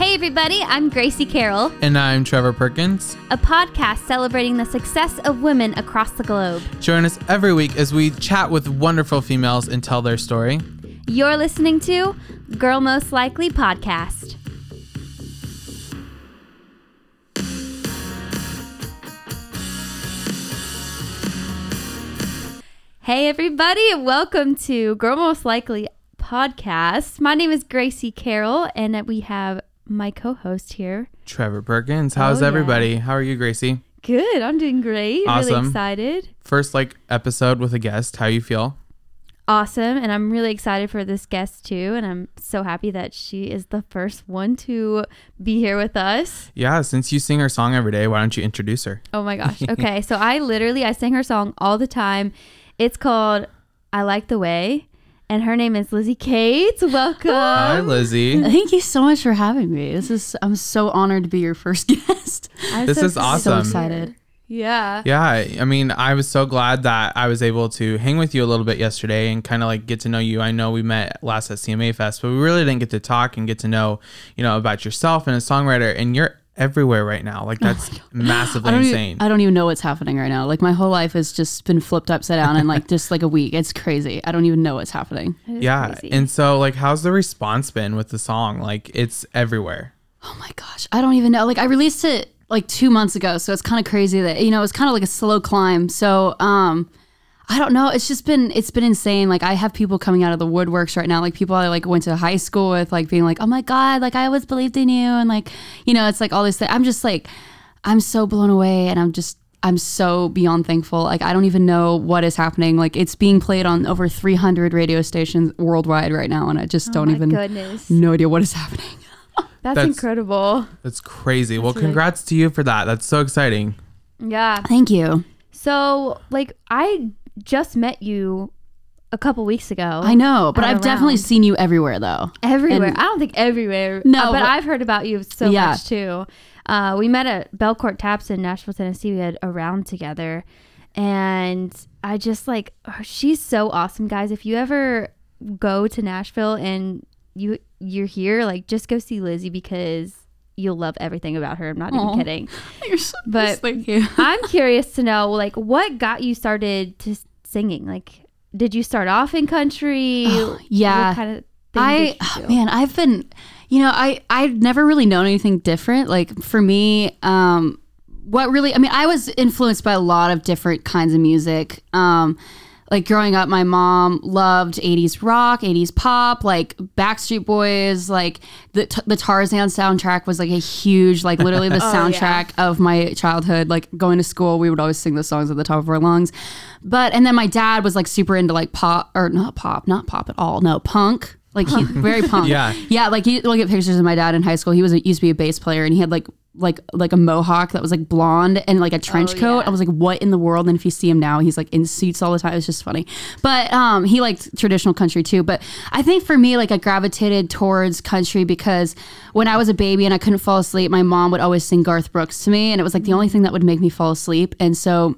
Hey, everybody, I'm Gracie Carroll, And I'm Trevor Perkins. a podcast celebrating the success of women across the globe. Join us every week as we chat with wonderful females and tell their story. You're listening to Girl Most Likely Podcast. Hey, everybody, welcome to Girl Most Likely Podcast. My name is Gracie Carroll, and we have my co host here. Trevor Perkins. How's Oh, yeah. everybody? How are you, Gracie? Good, I'm doing great. Really excited. First like episode with a guest. How you feel? awesome and i'm really excited for this guest too and i'm so happy that she is the first one to be here with us Yeah, since you sing her song every day, why don't you introduce her? oh my gosh okay so i literally i sing her song all the time it's called i like the way and her name is lizzie kate welcome Hi, Lizzie. Thank you so much for having me. This is I'm so honored to be your first guest. I'm This so is awesome. So excited. yeah Yeah, I mean, I was so glad that I was able to hang with you a little bit yesterday and kind of like get to know you. I know we met last at CMA Fest, but we really didn't get to talk and get to know, you know, about yourself and a songwriter. And you're everywhere right now. Like that's massively I don't, insane. even, I don't even know what's happening right now. Like my whole life has just been flipped upside down in like just like a week. It's crazy. I don't even know what's happening. Yeah. crazy. And so, like, how's the response been with the song? Like, it's everywhere. Oh my gosh. I don't even know. Like I released it like two months ago, so it's kind of crazy that you know it's kind of like a slow climb. So um, I don't know. It's just been it's been insane. Like I have people coming out of the woodworks right now. Like people I like went to high school with, like being like, oh my god, like I always believed in you, and like you know, it's like all this. Thing. I'm just like, I'm so blown away, and I'm just. I'm so beyond thankful. Like I don't even know what is happening. Like it's being played on over 300 radio stations worldwide right now, and I just oh don't my even goodness no idea what is happening. that's, That's- incredible That's crazy. well, really- congrats to you for that. That's so exciting. yeah Thank you. so like i just met you a couple weeks ago I know, but I've definitely seen you everywhere though. Everywhere. And- I don't think everywhere. No, uh, but, but- I've heard about you so Yeah. much too. Uh, we met at Belcourt Taps in Nashville, Tennessee. We had a round together, and I just like oh, she's so awesome, guys. If you ever go to Nashville and you you're here, like just go see Lizzie because you'll love everything about her. I'm not Aw. even kidding. You're so But- thank you. I'm curious to know, like, what got you started to singing? Like, did you start off in country? Oh, yeah. What kind of I did you oh, do? man, I've been you know, I I've never really known anything different. Like for me, um what really I mean, I was influenced by a lot of different kinds of music. Um like growing up, my mom loved 80s rock, 80s pop, like Backstreet Boys, like the, the Tarzan soundtrack was like a huge, like literally the Oh, yeah. soundtrack of my childhood. Like going to school, we would always sing the songs at the top of our lungs. But, and then my dad was like super into like pop, or not pop, not pop at all, no, punk. Like he very punk. Yeah. Yeah, like you look at pictures of my dad in high school. He was a, used to be a bass player, and he had like like like a mohawk that was like blonde and like a trench Oh, coat. yeah. I was like, what in the world? And if you see him now, he's like in suits all the time. It's just funny. But um, he liked traditional country too. But I think for me, like I gravitated towards country because when I was a baby and I couldn't fall asleep, my mom would always sing Garth Brooks to me, and it was like the only thing that would make me fall asleep. And so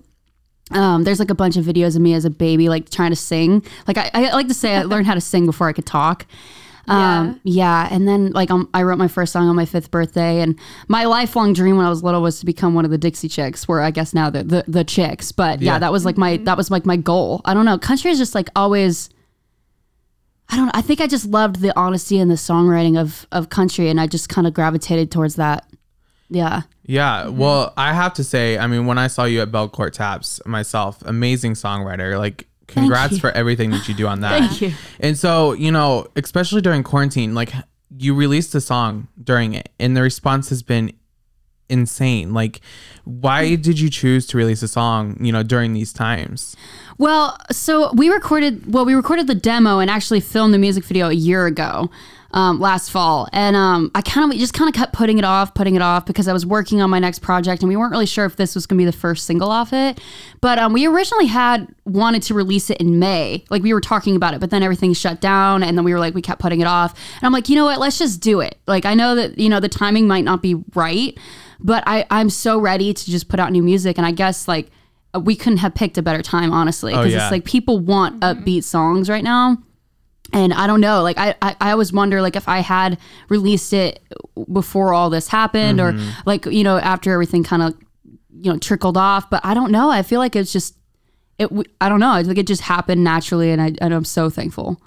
um, there's like a bunch of videos of me as a baby, like trying to sing. Like I, I like to say, I learned how to sing before I could talk. Um, yeah. And then like um, I wrote my first song on my fifth birthday, and my lifelong dream when I was little was to become one of the Dixie Chicks. Where I guess now the the, the chicks, but yeah, Yeah. that was like my that was like my goal. I don't know. Country is just like always. I don't. know. I think I just loved the honesty and the songwriting of of country, and I just kind of gravitated towards that. Yeah. Yeah. Mm-hmm. Well, I have to say, I mean, when I saw you at Belcourt Taps myself, amazing songwriter. Like, congrats for everything that you do on that. Thank you. And so, you know, especially during quarantine, like you released a song during it, and the response has been insane. Like, why mm-hmm. did you choose to release a song, you know, during these times? Well, so we recorded. Well, we recorded the demo and actually filmed the music video a year ago, um, last fall. And um, I kind of just kind of kept putting it off, putting it off because I was working on my next project, and we weren't really sure if this was going to be the first single off it. But um, we originally had wanted to release it in May, like we were talking about it, but then everything shut down, and then we were like, we kept putting it off. And I'm like, you know what? Let's just do it. Like I know that you know the timing might not be right, but I I'm so ready to just put out new music, and I guess like we couldn't have picked a better time, honestly, Oh, because yeah. it's like people want upbeat songs right now. And I don't know, like I, I, I always wonder like if I had released it before all this happened or like, you know, after everything kind of, you know, trickled off, but I don't know. I feel like it's just, it, i don't know. I think it just happened naturally and I, and I'm so thankful.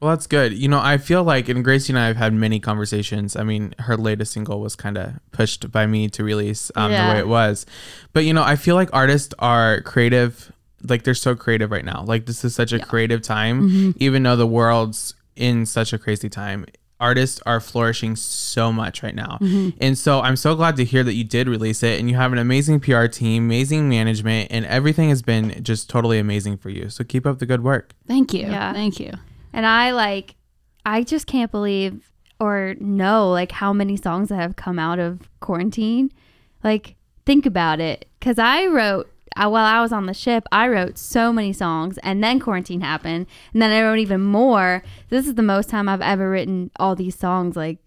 Well, that's good. You know, I feel like, and Gracie and I have had many conversations. I mean, her latest single was kind of pushed by me to release um, the way it was. But, you know, I feel like artists are creative. Like, they're so creative right now. Like, this is such a creative time, mm-hmm. even though the world's in such a crazy time. Artists are flourishing so much right now. Mm-hmm. And so I'm so glad to hear that you did release it and you have an amazing PR team, amazing management, and everything has been just totally amazing for you. So keep up the good work. Thank you. Yeah. Thank you. And I like, I just can't believe or know like how many songs that have come out of quarantine. Like, think about it. Cause I wrote, uh, while I was on the ship, I wrote so many songs and then quarantine happened. And then I wrote even more. This is the most time I've ever written all these songs, like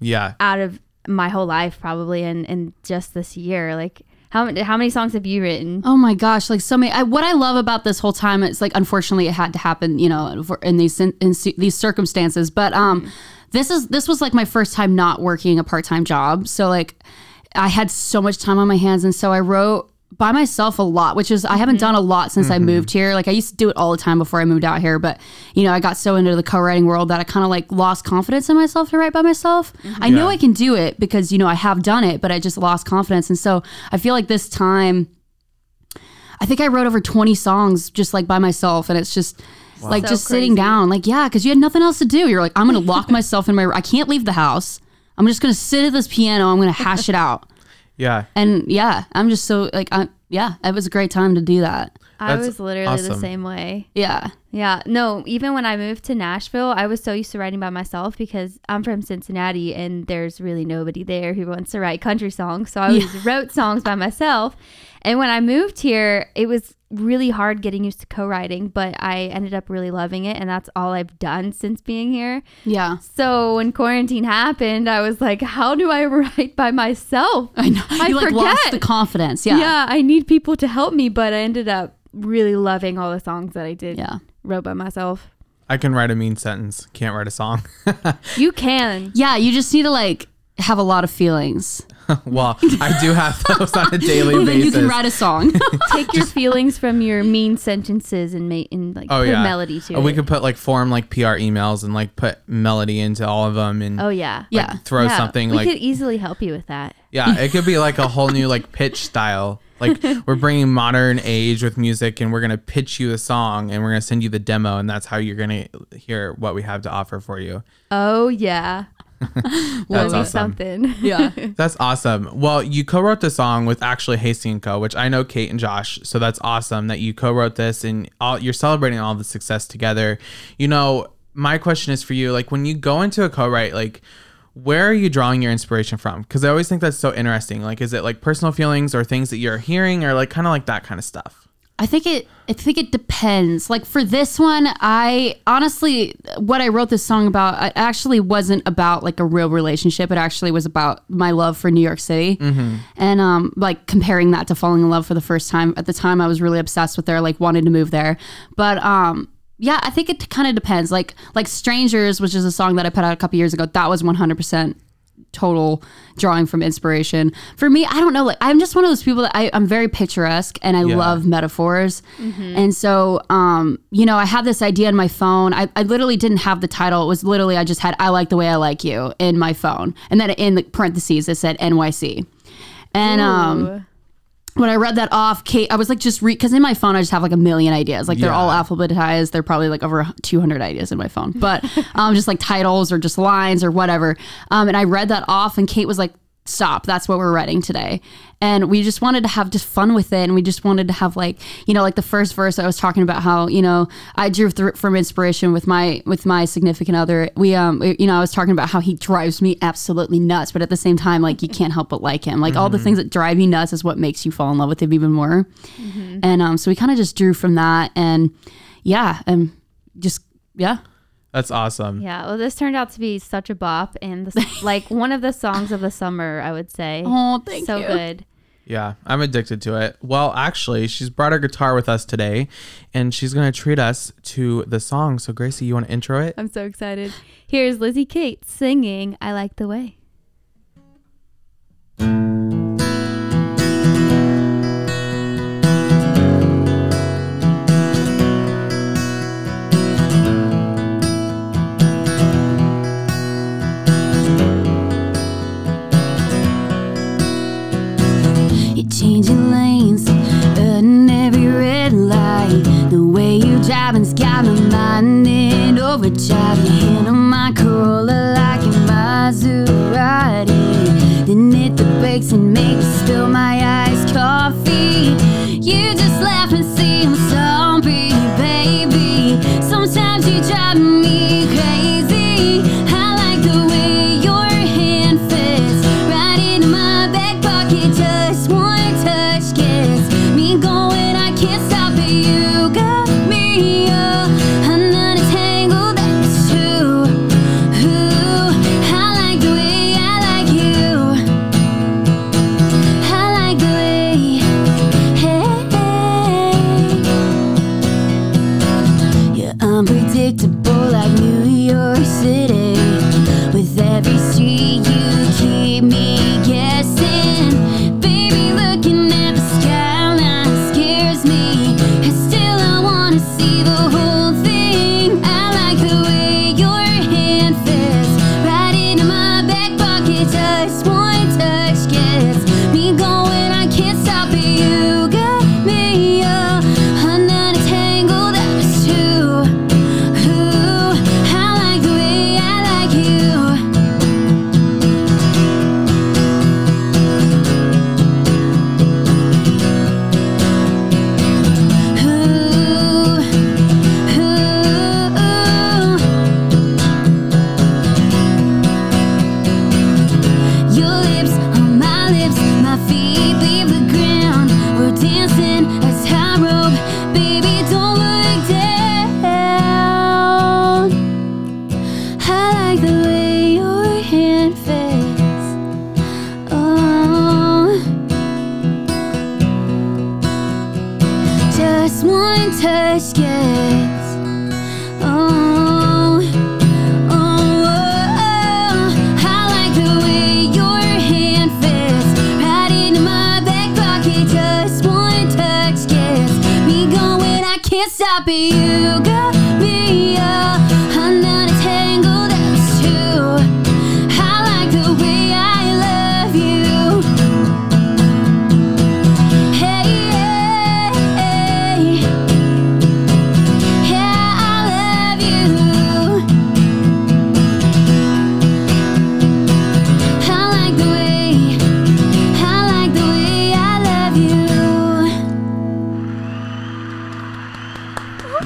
Yeah. out of my whole life, probably, and, and just this year. Like, how, many- how many songs have you written? Oh my gosh, like so many. I, what I love about this whole time, it's like unfortunately it had to happen, you know, for, in these in, in these circumstances. But um, this is this was like my first time not working a part time job, so like I had so much time on my hands, and so I wrote by myself a lot, which is I haven't mm-hmm. done a lot since I mm-hmm. moved here. Like I used to do it all the time before I moved out here, but you know I got so into the co-writing world that I kind of like lost confidence in myself to write by myself. Mm-hmm. I know Yeah. I can do it because you know I have done it, but I just lost confidence, and so I feel like this time. I think I wrote over 20 songs just like by myself. And it's just like So just sitting down. Like, yeah, because you had nothing else to do. You're like, I'm going to lock myself in my, I can't leave the house. I'm just going to sit at this piano. I'm going to hash it out. Yeah. And yeah, I'm just so like, I, yeah, it was a great time to do that. I That's was literally the same way. Yeah. Yeah, no, even when I moved to Nashville, I was so used to writing by myself because I'm from Cincinnati and there's really nobody there who wants to write country songs. So I always wrote songs by myself. And when I moved here, it was really hard getting used to co writing, but I ended up really loving it. And that's all I've done since being here. Yeah. So when quarantine happened, I was like, how do I write by myself? I know. I you like lost the confidence. Yeah. yeah, I need people to help me, but I ended up really loving all the songs that I did Yeah. wrote by myself. I can write a mean sentence. Can't write a song. You can. Yeah. You just need to like have a lot of feelings. well, I do have those on a daily And then you can write a song. Take your feelings from your mean sentences and make and like oh put yeah. melody to Uh, it. We could put like form like PR emails and like put melody into all of them and oh yeah. Yeah. throw Yeah, something we like could easily help you with that. yeah, it could be like a whole new like pitch style. Like we're bringing modern age with music and we're gonna pitch you a song and we're gonna send you the demo and that's how you're gonna hear what we have to offer for you. Oh yeah. That's Love awesome. something. yeah. That's awesome. Well, you co-wrote the song with actually Hasty and Co, which I know Kate and Josh. So that's awesome that you co-wrote this and all, you're celebrating all the success together. You know, my question is for you: like when you go into a co-write, like where are you drawing your inspiration from? Because I always think that's so interesting. Like, is it like personal feelings or things that you're hearing, or like kind of like that kind of stuff? I think it. I think it depends. Like for this one, I honestly, what I wrote this song about, it actually wasn't about like a real relationship. It actually was about my love for New York City, and um, like comparing that to falling in love for the first time. At the time, I was really obsessed with there, like wanted to move there. But um, yeah, I think it kind of depends. Like like Strangers, which is a song that I put out a couple years ago, that was one hundred percent total drawing from inspiration. For me, I don't know. Like I'm just one of those people that I, I'm very picturesque and I Yeah. love metaphors. And so, um, you know, I had this idea in my phone. I, I literally didn't have the title. It was literally I just had "I like the way I like you" in my phone, and then in the parentheses it said NYC. And um, Ooh. When I read that off, Kate, I was like, just read because in my phone I just have like a million ideas. Like they're all alphabetized. They're probably like over 200 ideas in my phone, but um, just like titles or just lines or whatever. Um, and I read that off, and Kate was like, "Stop! That's what we're writing today." And we just wanted to have just fun with it, and we just wanted to have like you know like the first verse I was talking about how you know I drew th- from inspiration with my with my significant other. We um you know I was talking about how he drives me absolutely nuts, but at the same time like you can't help but like him. Like all the things that drive you nuts is what makes you fall in love with him even more. And um so we kind of just drew from that, and yeah, and just yeah. That's awesome. Yeah, well, this turned out to be such a bop, and this, like one of the songs of the summer, I would say. Oh, thank so you. good. Yeah, I'm addicted to it. Well, actually, she's brought her guitar with us today and she's going to treat us to the song. So, Gracie, you want to intro it? I'm so excited. Here's Lizzie Kate singing I Like the Way. It. You got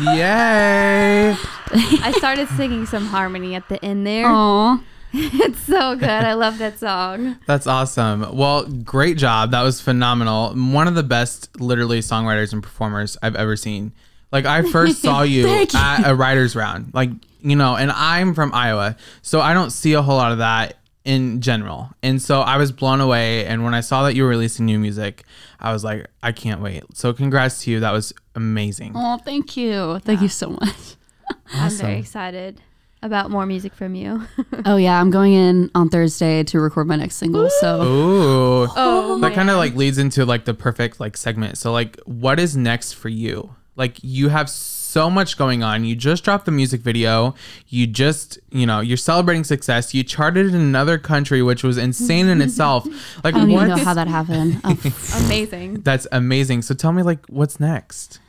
Yay! I started singing some harmony at the end there. Aw. It's so good. I love that song. That's awesome. Well, great job. That was phenomenal. One of the best, literally, songwriters and performers I've ever seen. Like, I first saw you. at a writer's round. Like, you know, and I'm from Iowa. So I don't see a whole lot of that in general. And so I was blown away. And when I saw that you were releasing new music, I was like, I can't wait. So congrats to you. That was amazing. Oh, thank you. Thank you so much. I'm very excited about more music from you. Oh yeah, I'm going in on Thursday to record my next single. So Ooh. oh, oh that kind of like leads into like the perfect like segment. So like what is next for you? Like you have so much going on. You just dropped the music video. You just, you know, you're celebrating success. You charted in another country which was insane in itself. Like I don't what even know how that happened. Oh, amazing. That's amazing. So tell me like what's next?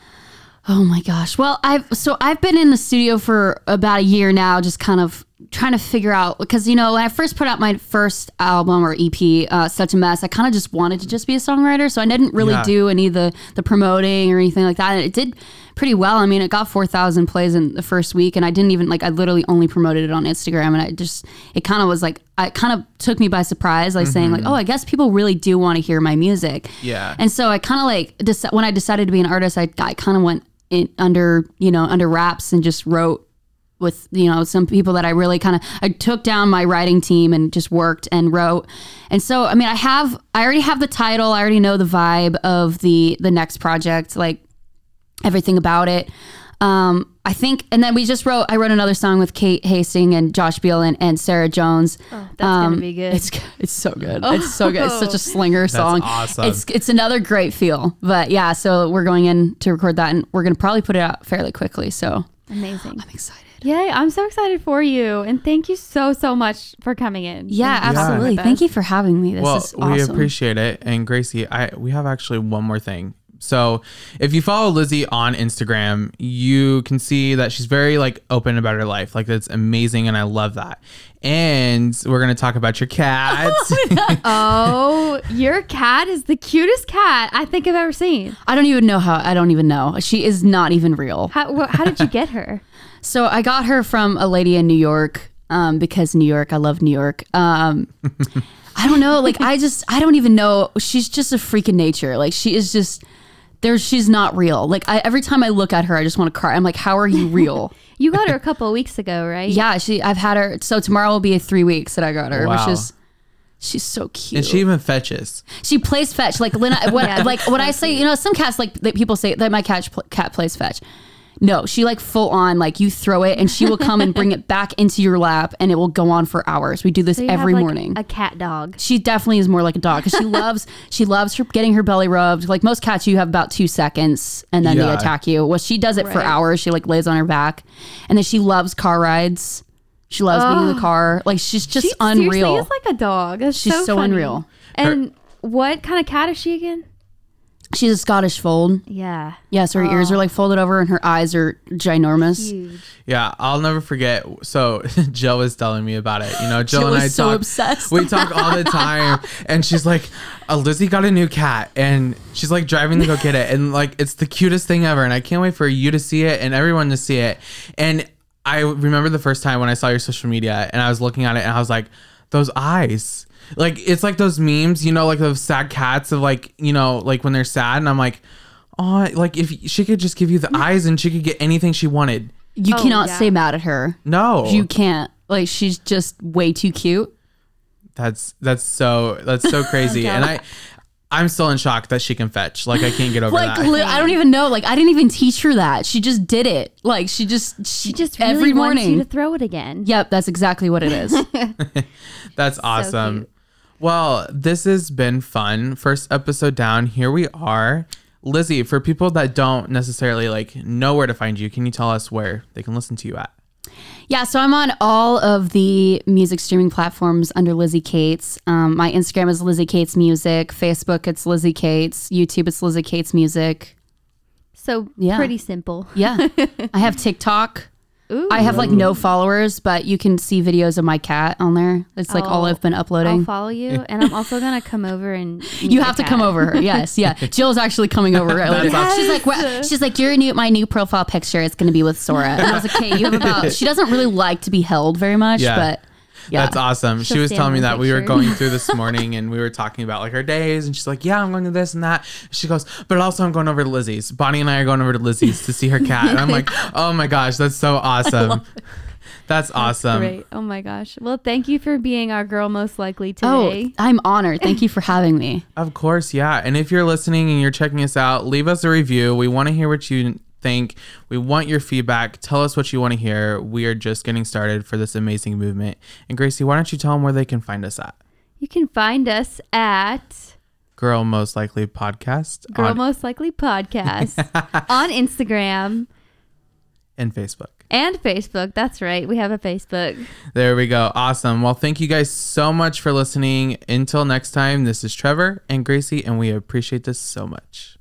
Oh my gosh. Well, I've so I've been in the studio for about a year now, just kind of trying to figure out because you know when I first put out my first album or EP, uh, such a mess. I kind of just wanted to just be a songwriter, so I didn't really Yeah. do any of the the promoting or anything like that. And it did pretty well. I mean, it got four thousand plays in the first week, and I didn't even like I literally only promoted it on Instagram, and I just it kind of was like I kind of took me by surprise, like saying like, oh, I guess people really do want to hear my music. Yeah. And so I kind of like deci- when I decided to be an artist, I, I kind of went in under you know under wraps and just wrote with you know some people that I really kind of I took down my writing team and just worked and wrote. And so I mean I have I already have the title, I already know the vibe of the the next project, like everything about it. Um, I think, and then we just wrote. I wrote another song with Kate Hasting and Josh Beal and, and Sarah Jones. Oh, that's gonna Um, be good. It's it's so good. It's so good. It's such a slinger song. awesome. It's it's another great feel. But yeah, so we're going in to record that, and we're gonna probably put it out fairly quickly. So Amazing. I'm excited. Yay, I'm so excited for you. And thank you so, so much for coming in. Yeah, and talking absolutely. with Thank you for having me. This well, is awesome. we appreciate it. And Gracie, I we have actually one more thing. So if you follow Lizzie on Instagram, you can see that she's very like open about her life. Like that's amazing, and I love that. And we're gonna talk about your cat. Oh, oh, your cat is the cutest cat I think I've ever seen. I don't even know how. I don't even know. She is not even real. How, wh- how did you get her? So I got her from a lady in New York um, because New York. I love New York. Um, I don't know. Like I just I don't even know. She's just a freak of nature. Like she is just there. She's not real. Like I, every time I look at her, I just want to cry. I'm like, how are you real? You got her a couple of weeks ago, right? yeah. She. I've had her. So tomorrow will be three weeks that I got her, Wow. which is. She's so cute. and she even fetches. She plays fetch. Like when I, Yeah, like when I say, you know, some cats like that people say that my cat cat plays fetch. No, she like full on like you throw it and she will come and bring it back into your lap and it will go on for hours. We do this So you every have, like, morning. A cat dog. she definitely is more like a dog because she loves she loves her getting her belly rubbed. Like most cats, you have about two seconds and then they attack you. Well, she does it for hours. She like lays on her back, and then she loves car rides. She loves being in the car. Like she's just unreal. she unreal. is like a dog. That's She's so funny. unreal. And what kind of cat is she again? She's a Scottish fold. Yeah. Yes, her ears are like folded over and her eyes are ginormous. Huge. Yeah, I'll never forget. So Jill was telling me about it. You know, Jill, Jill and I so talk. obsessed. We talk all the time, and she's like, uh, "Lizzie got a new cat," and she's like driving to go get it, and like it's the cutest thing ever, and I can't wait for you to see it and everyone to see it. And I remember the first time when I saw your social media, and I was looking at it, and I was like, "Those eyes." Like it's like those memes, you know, like those sad cats of like, you know, like when they're sad, and I'm like, oh, like if she could just give you the mm-hmm. eyes and she could get anything she wanted. You Oh, cannot yeah. stay mad at her. No, You can't. Like she's just way too cute. That's that's so that's so crazy, and I I'm still in shock that she can fetch. Like I can't get over Like that. li- I don't even know. Like I didn't even teach her that. She just did it. Like she just she, She just really every wants morning. you to throw it again. Yep, that's exactly what it is. That's awesome. cute. Well, this has been fun. First episode down. Here we are. Lizzie, for people that don't necessarily like know where to find you, can you tell us where they can listen to you at? yeah, so I'm on all of the music streaming platforms under Lizzie Cates. Um, my Instagram is Lizzie Cates Music. Facebook, it's Lizzie Cates. YouTube, it's Lizzie Cates Music. So Yeah. pretty simple. Yeah, I have TikTok. Ooh. I have like no followers, but you can see videos of my cat on there. It's like all Oh, I've been uploading. I'll follow you, and I'm also gonna come over and meet You have to cat. come over her. Yes, yeah. Jill's actually coming over right later. That's She's like, "What?" she's like, your new my new profile picture is going to be with Sora. And I was like, okay, you have about. She doesn't really like to be held very much, Yeah. but yeah, That's awesome. she She'll was telling me in the that we were going through this morning and we were talking about like our days and she's like, Yeah, I'm going to this and that. She goes, But also I'm going over to Lizzie's. Bonnie and I are going over to Lizzie's to see her cat. And I'm like, Oh my gosh, that's so awesome. That's awesome. Great. Oh my gosh. Well, thank you for being our girl most likely oh, today. Oh. I'm honored. Thank you for having me. Of course, yeah. And if you're listening and you're checking us out, leave us a review. We want to hear what you think. We want your feedback. Tell us what you want to hear. We are just getting started for this amazing movement. And Gracie, why don't you tell them where they can find us at? You can find us at Girl Most Likely Podcast Girl on Most Likely Podcast on Instagram and Facebook. and Facebook. That's right. We have a Facebook. There we go. Awesome. Well, thank you guys so much for listening. Until next time, this is Trevor and Gracie, and we appreciate this so much.